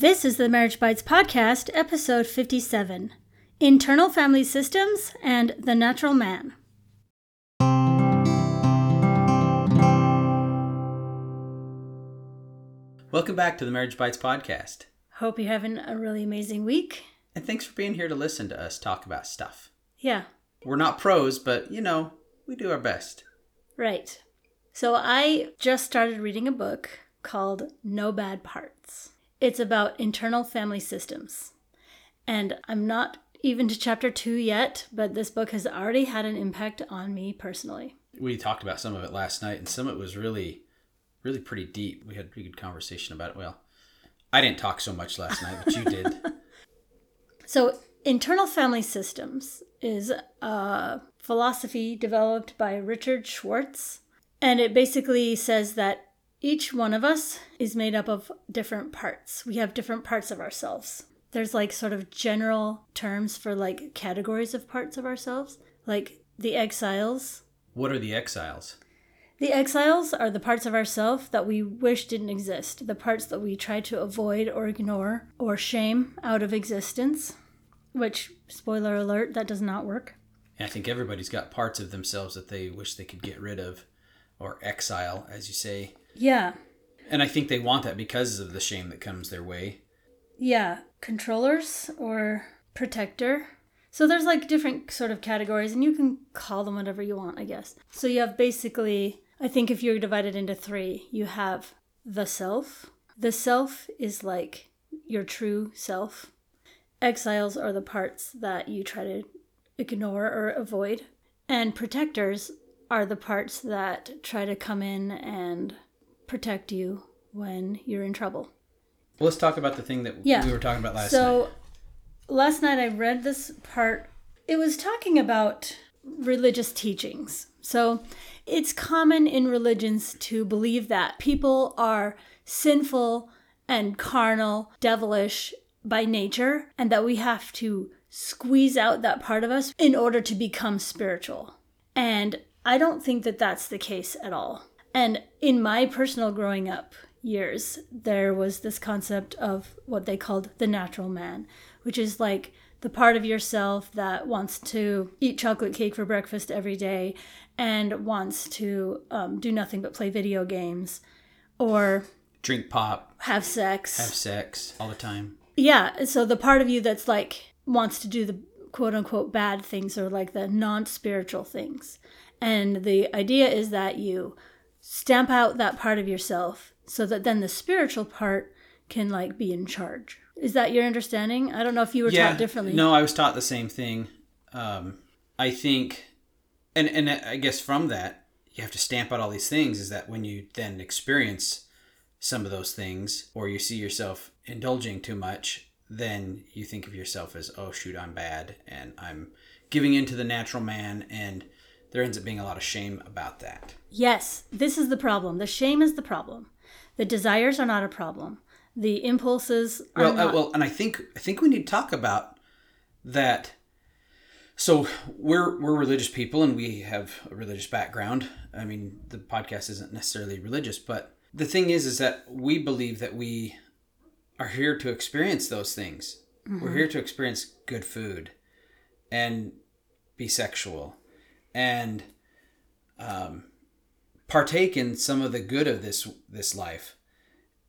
This is the Marriage Bites Podcast, episode 57 Internal Family Systems and the Natural Man. Welcome back to the Marriage Bites Podcast. Hope you're having a really amazing week. And thanks for being here to listen to us talk about stuff. Yeah, We're not pros, but you know, we do our best. right. So I just started reading a book called No Bad Parts. It's about internal family systems. And I'm not even to chapter two yet, but this book has already had an impact on me personally. We talked about some of it last night, and some of it was really, really pretty deep. We had a pretty good conversation about it. Well, I didn't talk so much last night, but you did. So, internal family systems is a philosophy developed by Richard Schwartz, and it basically says that each one of us is made up of different parts. We have different parts of ourselves. There's like sort of general terms for like categories of parts of ourselves, like the exiles. what are the exiles? The exiles are the parts of ourself that we wish didn't exist, the parts that we try to avoid or ignore or shame out of existence, which, spoiler alert, that does not work. I think everybody's got parts of themselves that they wish they could get rid of, or exile, as you say. Yeah, And I think they want that because of the shame that comes their way. yeah, controllers or protector. So there's like different sort of categories, and you can call them whatever you want, I guess. So you have basically, I think if you're divided into three, you have the self. The self is like your true self. Exiles are the parts that you try to ignore or avoid. And protectors are the parts that try to come in and protect you when you're in trouble. Well, let's talk about the thing that Yeah. we were talking about last so, night. So, last night I read this part. It was talking about religious teachings. So, it's common in religions to believe that people are sinful and carnal, devilish by nature, and that we have to squeeze out that part of us in order to become spiritual. And I don't think that that's the case at all. And in my personal growing up years, there was this concept of what they called the natural man, which is like the part of yourself that wants to eat chocolate cake for breakfast every day and wants to um, do nothing but play video games or Drink pop, have sex. have sex all the time. Yeah, so the part of you that's like wants to do the quote unquote bad things or like the non spiritual things. And the idea is that you stamp out that part of yourself so that then the spiritual part can like be in charge. Is that your understanding? I don't know if you were taught differently. No, I was taught the same thing. Um, I think, and and I guess from that you have to stamp out all these things. Is that when you then experience some of those things, or you see yourself indulging too much, then you think of yourself as, oh shoot, I'm bad, and I'm giving in to the natural man, and there ends up being a lot of shame about that. Yes, this is the problem. The shame is the problem. The desires are not a problem. The impulses are well, not. uh, well, and I think I think we need to talk about that. So we're we're religious people, and we have a religious background. I mean, the podcast isn't necessarily religious, but the thing is, is that we believe that we are here to experience those things. We're here to experience good food, and be sexual, and um, partake in some of the good of this this life.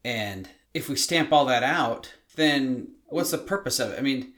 And if we stamp all that out, then what's the purpose of it? I mean,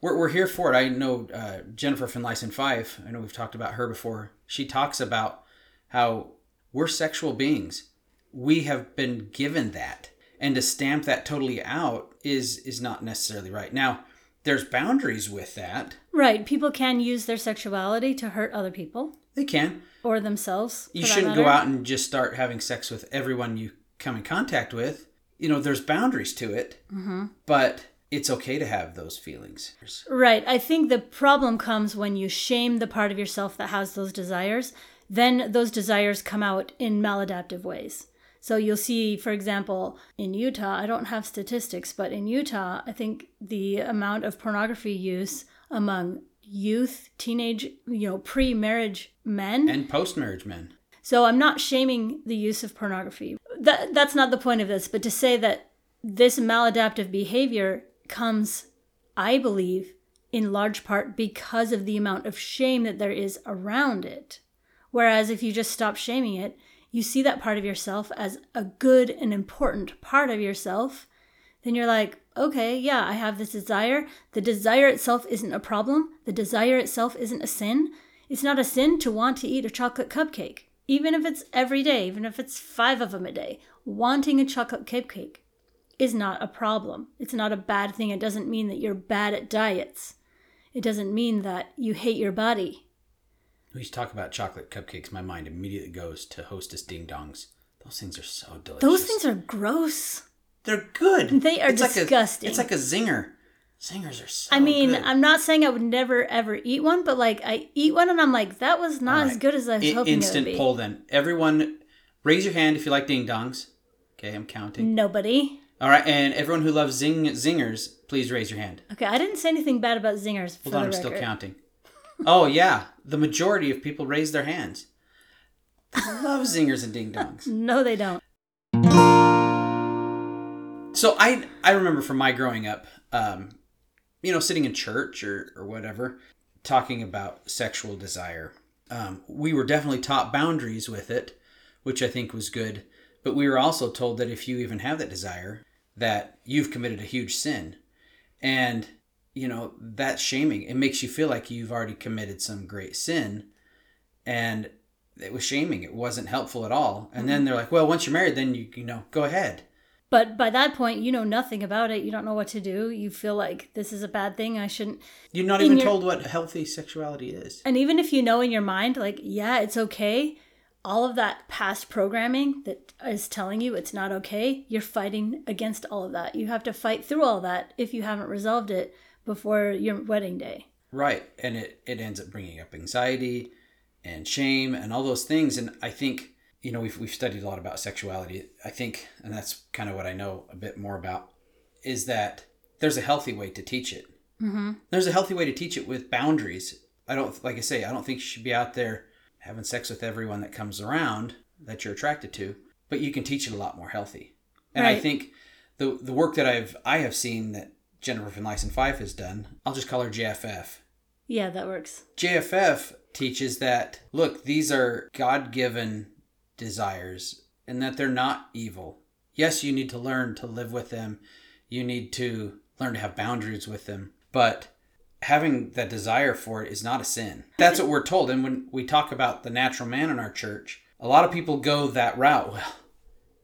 we're, we're here for it. I know uh, Jennifer Finlayson Five. I know we've talked about her before. She talks about how we're sexual beings. We have been given that, and to stamp that totally out is is not necessarily right. Now, there's boundaries with that. right. People can use their sexuality to hurt other people They can. or themselves. You shouldn't go out and just start having sex with everyone you come in contact with. You know, there's boundaries to it, Mm-hmm. but it's okay to have those feelings. Right. I think the problem comes when you shame the part of yourself that has those desires. Then those desires come out in maladaptive ways. So you'll see, for example, in Utah, I don't have statistics, but in Utah, I think the amount of pornography use among youth, teenage, you know, pre marriage men. And post marriage men. So I'm not shaming the use of pornography. That that's not the point of this, but to say that this maladaptive behavior comes, I believe, in large part because of the amount of shame that there is around it. Whereas if you just stop shaming it, you see that part of yourself as a good and important part of yourself, then you're like, okay, yeah, I have this desire. The desire itself isn't a problem. The desire itself isn't a sin. It's not a sin to want to eat a chocolate cupcake, even if it's every day, even if it's five of them a day. Wanting a chocolate cupcake is not a problem. It's not a bad thing. It doesn't mean that you're bad at diets. It doesn't mean that you hate your body. When you talk about chocolate cupcakes, my mind immediately goes to Hostess Ding Dongs. Those things are so delicious. Those things are gross. They're good. They are it's disgusting. Like a, it's like a zinger. Zingers are so I mean, good. I'm not saying I would never ever eat one, but like I eat one and I'm like, that was not All as good as I was I- hoping Instant it would be. poll then. Everyone, raise your hand if you like ding dongs. Okay, I'm counting. Nobody. All right, and everyone who loves zing zingers, please raise your hand. Okay, I didn't say anything bad about zingers. Hold on, I'm still counting. Oh yeah, the majority of people raise their hands. I love zingers and ding dongs. No, they don't. So I I remember from my growing up, um, you know, sitting in church or or whatever, talking about sexual desire. Um, we were definitely taught boundaries with it, which I think was good. But we were also told that if you even have that desire, that you've committed a huge sin, and you know that's shaming. It makes you feel like you've already committed some great sin, and it was shaming. It wasn't helpful at all. And then mm-hmm. they're like, "Well, once you're married, then you you know go ahead." But by that point, you know nothing about it. You don't know what to do. You feel like this is a bad thing. I shouldn't. You're not In even your- told what healthy sexuality is. And even if you know in your mind, like, yeah, it's okay, all of that past programming that is telling you it's not okay, you're fighting against all of that. You have to fight through all that if you haven't resolved it before your wedding day. Right. And it, it ends up bringing up anxiety and shame and all those things. And I think, you know, we've, we've studied a lot about sexuality. I think, and that's kind of what I know a bit more about, is that there's a healthy way to teach it. Mm-hmm. There's a healthy way to teach it with boundaries. I don't, like I say, I don't think you should be out there having sex with everyone that comes around that you're attracted to, but you can teach it a lot more healthy. And I think the the work that I've I have seen that Jennifer from License Five has done, I'll just call her JFF. Yeah, that works. JFF teaches that look, these are God given desires and that they're not evil. Yes, you need to learn to live with them, you need to learn to have boundaries with them, but having that desire for it is not a sin. That's what we're told. And when we talk about the natural man in our church, a lot of people go that route. Well,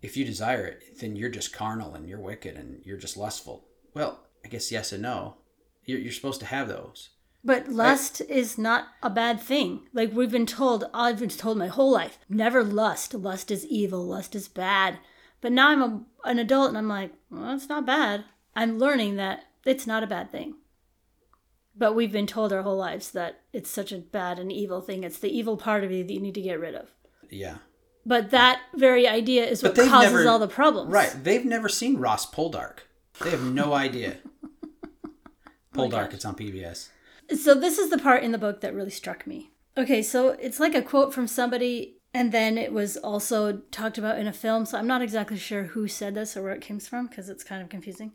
if you desire it, then you're just carnal and you're wicked and you're just lustful. Well, I guess yes and no. You're, you're supposed to have those. But lust is not a bad thing. Like we've been told, I've been told my whole life, never lust. Lust is evil. Lust is bad. But now I'm a, an adult and I'm like, well, it's not bad. I'm learning that it's not a bad thing. But we've been told our whole lives that it's such a bad and evil thing. It's the evil part of you that you need to get rid of. Yeah. But that very idea is what causes never- all the problems. Right. They've never seen Ross Poldark. They have no idea. Poldark, oh it's on PBS. So this is the part in the book that really struck me. Okay, so it's like a quote from somebody, and then it was also talked about in a film. So I'm not exactly sure who said this or where it came from because it's kind of confusing.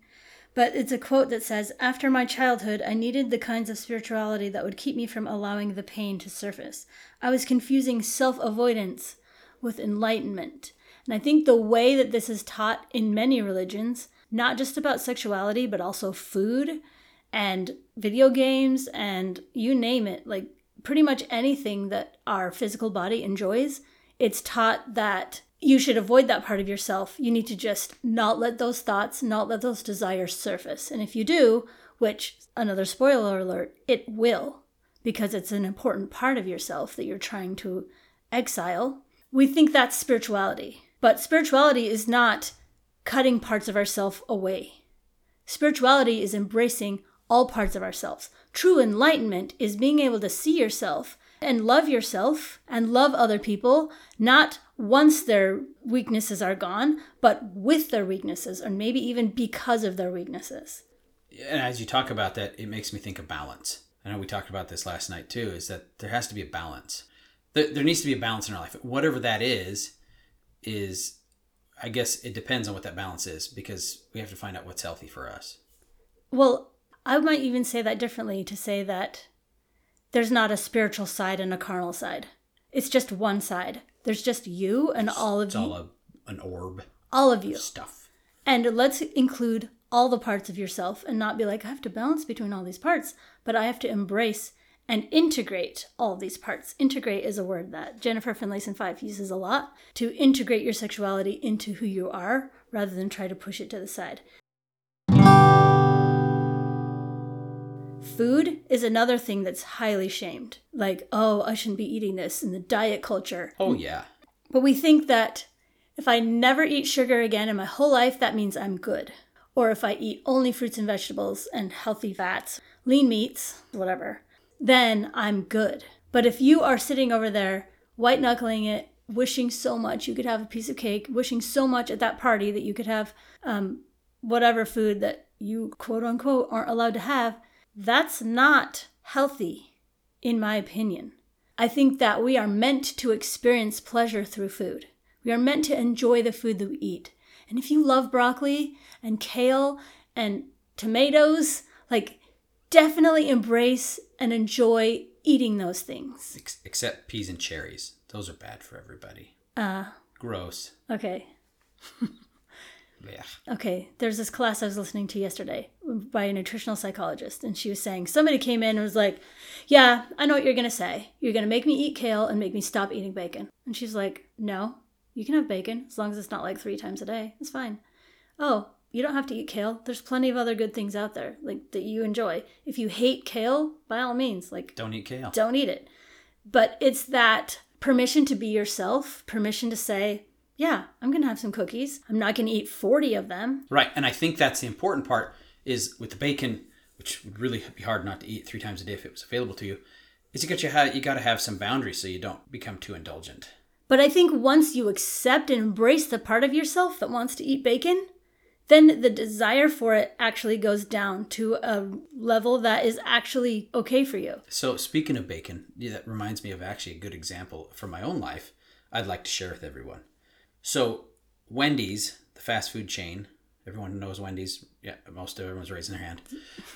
But it's a quote that says, After my childhood, I needed the kinds of spirituality that would keep me from allowing the pain to surface. I was confusing self avoidance with enlightenment. And I think the way that this is taught in many religions, not just about sexuality, but also food and video games and you name it, like pretty much anything that our physical body enjoys, it's taught that you should avoid that part of yourself. You need to just not let those thoughts, not let those desires surface. And if you do, which another spoiler alert, it will, because it's an important part of yourself that you're trying to exile. We think that's spirituality. But spirituality is not cutting parts of ourself away. Spirituality is embracing all parts of ourselves. True enlightenment is being able to see yourself and love yourself and love other people, not once their weaknesses are gone, but with their weaknesses, or maybe even because of their weaknesses. And as you talk about that, it makes me think of balance. I know we talked about this last night too, is that there has to be a balance. There, there needs to be a balance in our life. Whatever that is, is I guess it depends on what that balance is because we have to find out what's healthy for us. Well, I might even say that differently to say that there's not a spiritual side and a carnal side. It's just one side. There's just you and all of It's you. all a, an orb all of you. stuff. And let's include all the parts of yourself and not be like, I have to balance between all these parts, but I have to embrace and integrate all these parts. Integrate is a word that Jennifer Finlayson Five uses a lot to integrate your sexuality into who you are rather than try to push it to the side. Food is another thing that's highly shamed. Like, oh, I shouldn't be eating this in the diet culture. Oh yeah. But we think that if I never eat sugar again in my whole life, that means I'm good. Or if I eat only fruits and vegetables and healthy fats, lean meats, whatever, then I'm good. But if you are sitting over there, white knuckling it, wishing so much you could have a piece of cake, wishing so much at that party that you could have um, whatever food that you quote unquote aren't allowed to have, that's not healthy, in my opinion. I think that we are meant to experience pleasure through food. We are meant to enjoy the food that we eat. And if you love broccoli and kale and tomatoes, like definitely embrace and enjoy eating those things. Ex- except peas and cherries. Those are bad for everybody. Uh, Gross. okay. Yeah. Okay, there's this class I was listening to yesterday by a nutritional psychologist, and she was saying somebody came in and was like, Yeah, I know what you're gonna say. You're gonna make me eat kale and make me stop eating bacon. And she's like, No, you can have bacon as long as it's not like three times a day. It's fine. Oh, you don't have to eat kale. There's plenty of other good things out there, like that you enjoy. If you hate kale, by all means, like Don't eat kale. don't eat it. But it's that permission to be yourself, permission to say, yeah, I'm going to have some cookies. I'm not going to eat 40 of them. Right. And I think that's the important part is with the bacon, which would really be hard not to eat three times a day if it was available to you, is you got you have you got to have some boundaries so you don't become too indulgent. But I think once you accept and embrace the part of yourself that wants to eat bacon, then the desire for it actually goes down to a level that is actually okay for you. So speaking of bacon, that reminds me of actually a good example from my own life. I'd like to share with everyone. So Wendy's, the fast food chain, everyone knows Wendy's. Yeah, most of everyone's raising their hand.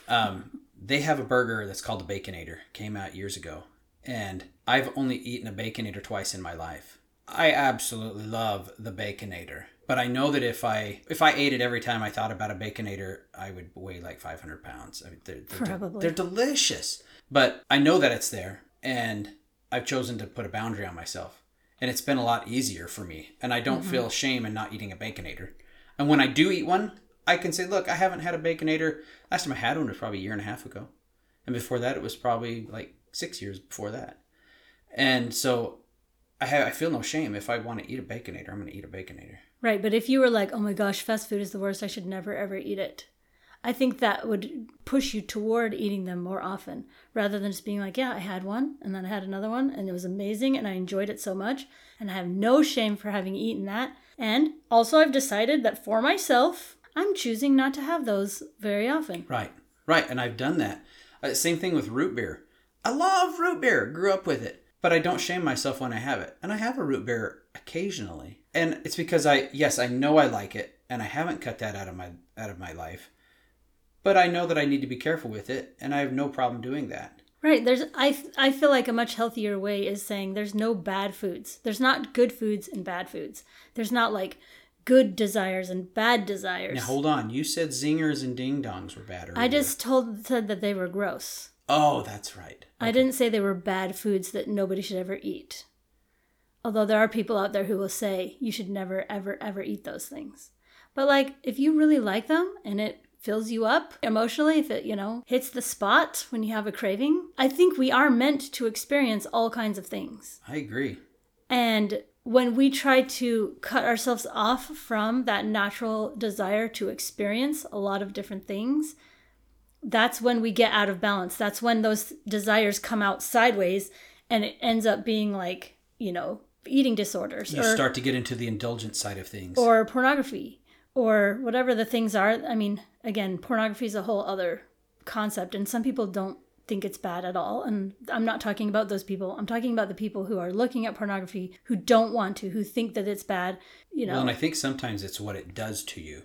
Um, they have a burger that's called the Baconator. Came out years ago, and I've only eaten a Baconator twice in my life. I absolutely love the Baconator, but I know that if I if I ate it every time I thought about a Baconator, I would weigh like 500 pounds. I mean, they're, they're, Probably. they're delicious, but I know that it's there, and I've chosen to put a boundary on myself, and it's been a lot easier for me, and I don't mm-hmm. feel shame in not eating a Baconator. And when I do eat one, I can say, look, I haven't had a Baconator. Last time I had one was probably a year and a half ago, and before that, it was probably like six years before that. And so I have, I feel no shame if I want to eat a Baconator. I'm going to eat a Baconator. Right, but if you were like, oh my gosh, fast food is the worst, I should never ever eat it, I think that would push you toward eating them more often rather than just being like, yeah, I had one and then I had another one and it was amazing and I enjoyed it so much and I have no shame for having eaten that. And also, I've decided that for myself, I'm choosing not to have those very often. Right, right, and I've done that. Uh, same thing with root beer. I love root beer. Grew up with it, but I don't shame myself when I have it, and I have a root beer occasionally, and it's because I yes I know I like it, and I haven't cut that out of my out of my life, but I know that I need to be careful with it, and I have no problem doing that. Right. There's I I feel like a much healthier way is saying there's no bad foods. There's not good foods and bad foods. There's not like good desires and bad desires. Now hold on, you said zingers and ding dongs were bad earlier. I just told said that they were gross. oh that's right. I didn't say they were bad foods that nobody should ever eat. Although there are people out there who will say you should never ever ever eat those things. But like if you really like them and it fills you up emotionally if it, you know, hits the spot when you have a craving, I think we are meant to experience all kinds of things. I agree. And when we try to cut ourselves off from that natural desire to experience a lot of different things, that's when we get out of balance. That's when those desires come out sideways and it ends up being like, you know, eating disorders You or, start to get into the indulgent side of things. or pornography or whatever the things are. I mean, again, pornography is a whole other concept and some people don't think it's bad at all. And I'm not talking about those people. I'm talking about the people who are looking at pornography who don't want to, who think that it's bad, you know. Well, and I think sometimes it's what it does to you.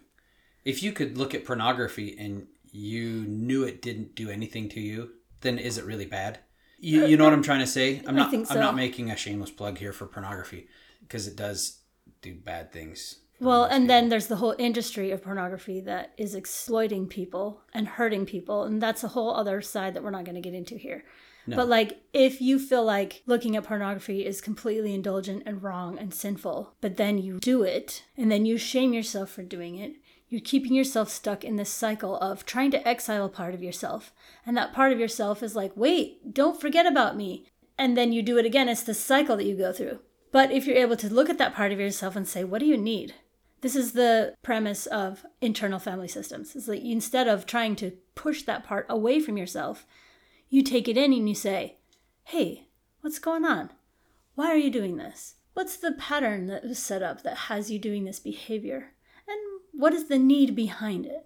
If you could look at pornography and you knew it didn't do anything to you, then is it really bad? You, you know what I'm trying to say? I'm not think I'm not making a shameless plug here for pornography because it does do bad things. Well, and then there's the whole industry of pornography that is exploiting people and hurting people. And that's a whole other side that we're not going to get into here. But like, if you feel like looking at pornography is completely indulgent and wrong and sinful, but then you do it and then you shame yourself for doing it, you're keeping yourself stuck in this cycle of trying to exile a part of yourself. And that part of yourself is like, wait, don't forget about me. And then you do it again. It's the cycle that you go through. But if you're able to look at that part of yourself and say, what do you need? This is the premise of internal family systems. It's like instead of trying to push that part away from yourself, you take it in and you say, hey, what's going on? Why are you doing this? What's the pattern that was set up that has you doing this behavior? And what is the need behind it?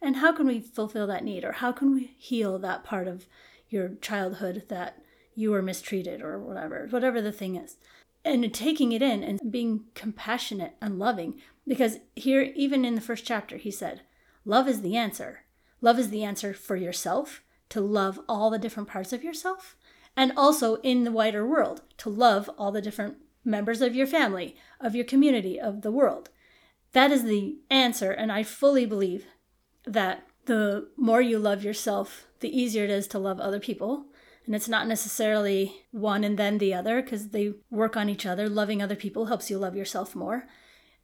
And how can we fulfill that need? Or how can we heal that part of your childhood that you were mistreated or whatever, whatever the thing is? And taking it in and being compassionate and loving. Because here, even in the first chapter, he said, Love is the answer. Love is the answer for yourself, to love all the different parts of yourself, and also in the wider world, to love all the different members of your family, of your community, of the world. That is the answer, and I fully believe that the more you love yourself, the easier it is to love other people. And it's not necessarily one and then the other because they work on each other. Loving other people helps you love yourself more.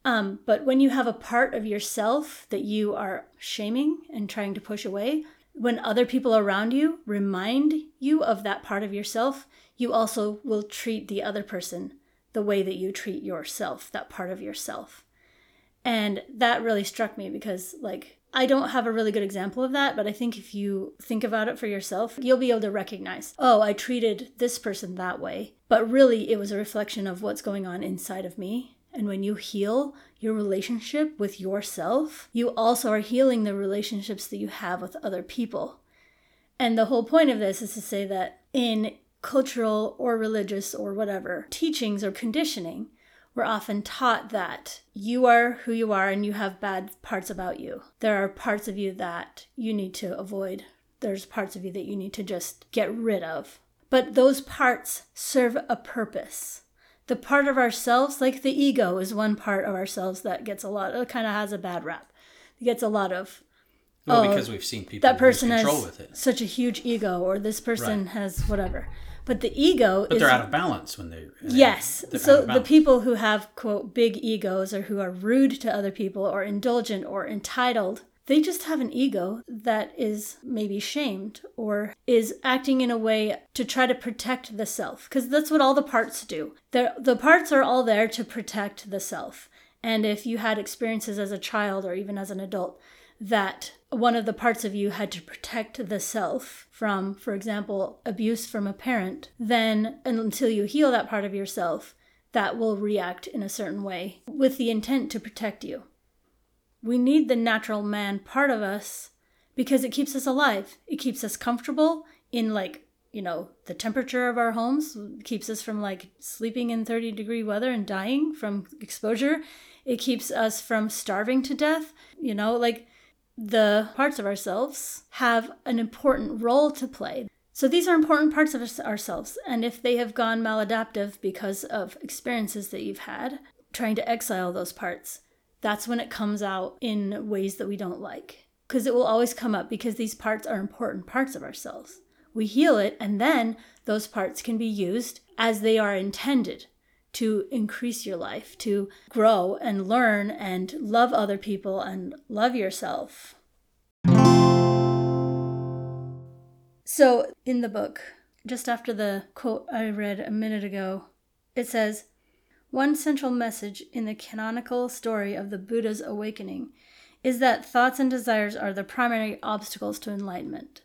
Um, but when you have a part of yourself that you are shaming and trying to push away, when other people around you remind you of that part of yourself, you also will treat the other person the way that you treat yourself, that part of yourself. And that really struck me because, like, I don't have a really good example of that, but I think if you think about it for yourself, you'll be able to recognize, oh, I treated this person that way. But really, it was a reflection of what's going on inside of me. And when you heal your relationship with yourself, you also are healing the relationships that you have with other people. And the whole point of this is to say that in cultural or religious or whatever teachings or conditioning, we're often taught that you are who you are and you have bad parts about you. There are parts of you that you need to avoid. There's parts of you that you need to just get rid of. But those parts serve a purpose. The part of ourselves, like the ego, is one part of ourselves that gets a lot, it kind of has a bad rap. It gets a lot of, well, oh, because we've seen people that person has with it, such a huge ego, or this person Right. has whatever. But the ego but is they're out of balance when they. Yes. they're So the people who have, quote, big egos or who are rude to other people or indulgent or entitled, they just have an ego that is maybe shamed or is acting in a way to try to protect the self. Because that's what all the parts do. They're, the parts are all there to protect the self. And if you had experiences as a child or even as an adult that one of the parts of you had to protect the self from, for example, abuse from a parent, then until you heal that part of yourself, that will react in a certain way with the intent to protect you. We need the natural man part of us because it keeps us alive. It keeps us comfortable in like, you know, the temperature of our homes, It keeps us from like sleeping in 30 degree weather and dying from exposure. It keeps us from starving to death. You know, like the parts of ourselves have an important role to play. So these are important parts of us- ourselves. And if they have gone maladaptive because of experiences that you've had, trying to exile those parts, that's when it comes out in ways that we don't like. Because it will always come up because these parts are important parts of ourselves. We heal it, and then those parts can be used as they are intended to increase your life, to grow and learn and love other people and love yourself. So, in the book, just after the quote I read a minute ago, it says, One central message in the canonical story of the Buddha's awakening is that thoughts and desires are the primary obstacles to enlightenment.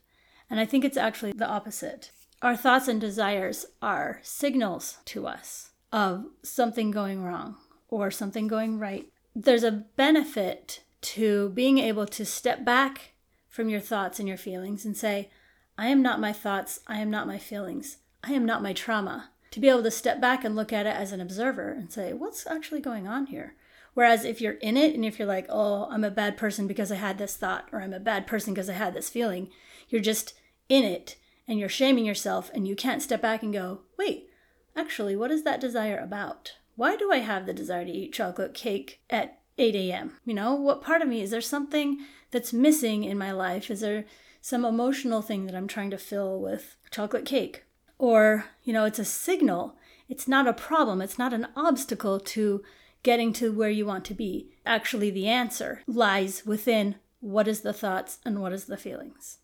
And I think it's actually the opposite. Our thoughts and desires are signals to us of something going wrong or something going right. There's a benefit to being able to step back from your thoughts and your feelings and say, I am not my thoughts. I am not my feelings. I am not my trauma. To be able to step back and look at it as an observer and say, what's actually going on here? Whereas if you're in it and if you're like, oh, I'm a bad person because I had this thought, or I'm a bad person because I had this feeling, you're just in it and you're shaming yourself and you can't step back and go, wait, actually, what is that desire about? Why do I have the desire to eat chocolate cake at 8 a.m.? You know, what part of me is there something that's missing in my life? Is there some emotional thing that I'm trying to fill with chocolate cake? Or, you know, it's a signal. It's not a problem. It's not an obstacle to getting to where you want to be. Actually, the answer lies within what is the thoughts and what is the feelings.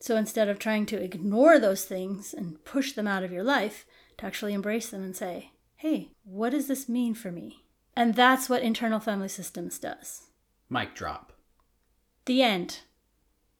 So instead of trying to ignore those things and push them out of your life, to actually embrace them and say, hey, what does this mean for me? And that's what internal family systems does. Mic drop. The end.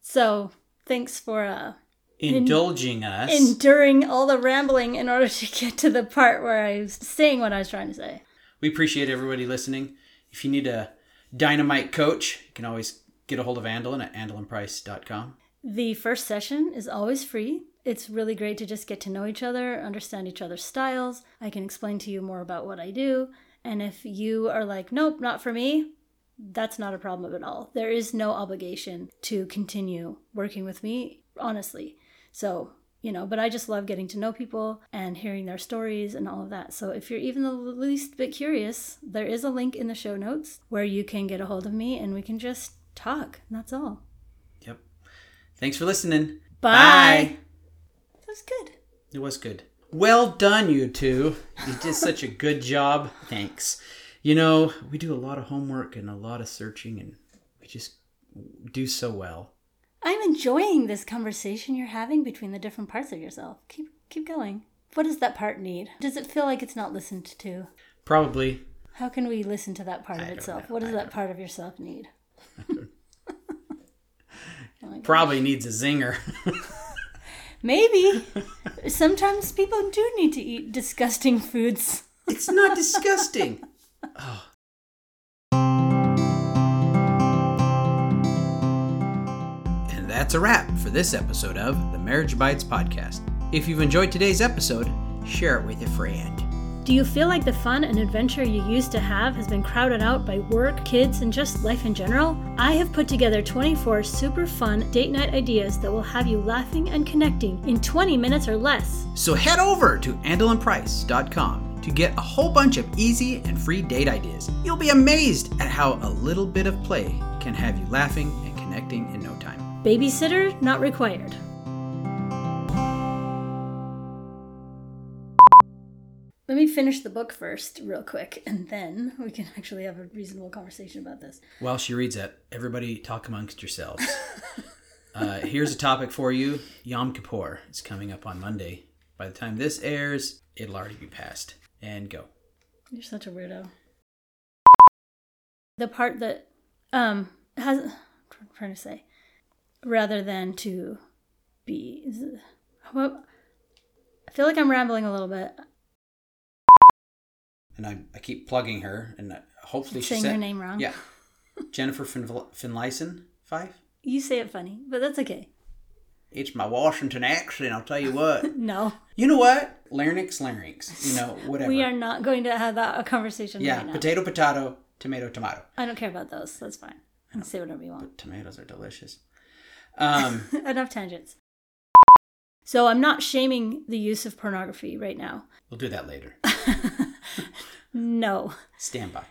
So thanks for uh, Indulging us. enduring all the rambling in order to get to the part where I was saying what I was trying to say. we appreciate everybody listening. If you need a dynamite coach, you can always get a hold of Andelin at andelinprice.com. The first session is always free. It's really great to just get to know each other, understand each other's styles. I can explain to you more about what I do. And if you are like, nope, not for me, that's not a problem at all. There is no obligation to continue working with me, honestly. So, you know, but I just love getting to know people and hearing their stories and all of that. So if you're even the least bit curious, there is a link in the show notes where you can get a hold of me and we can just talk. And that's all. Yep. Thanks for listening. Bye. That was good. It was good. Well done, you two. You did such a good job. Thanks. You know, we do a lot of homework and a lot of searching, and we just do so well. I'm enjoying this conversation you're having between the different parts of yourself. Keep keep going. What does that part need? Does it feel like it's not listened to? Probably. How can we listen to that part of itself? know. What does I that part of yourself need? Probably needs a zinger. Maybe. Sometimes people do need to eat disgusting foods. it's not disgusting. Oh. That's a wrap for this episode of the Marriage Bites podcast. If you've enjoyed today's episode, share it with a friend. Do you feel like the fun and adventure you used to have has been crowded out by work, kids, and just life in general? I have put together 24 super fun date night ideas that will have you laughing and connecting in 20 minutes or less. So head over to andelinprice.com to get a whole bunch of easy and free date ideas. You'll be amazed at how a little bit of play can have you laughing and connecting in no time. Babysitter not required. Let me finish the book first, real quick, and then we can actually have a reasonable conversation about this. While she reads it, everybody talk amongst yourselves. uh, here's a topic for you Yom Kippur. It's coming up on Monday. By the time this airs, it'll already be past. And go. You're such a weirdo. The part that um has I'm trying to say rather than to be well, I feel like I'm rambling a little bit. And I, I keep plugging her, and hopefully she Saying said her name wrong. Yeah, Jennifer Fin- Finlayson, five. You say it funny, but that's okay. It's my Washington accent. I'll tell you what. No, You know what? Larynx, larynx. You know, whatever. we are not going to have that a conversation yeah, right now. potato, potato, tomato, tomato. I don't care about those. That's fine. I can say whatever you want. But Tomatoes are delicious. Um, Enough tangents. So I'm not shaming the use of pornography right now. we'll do that later. No. Stand by.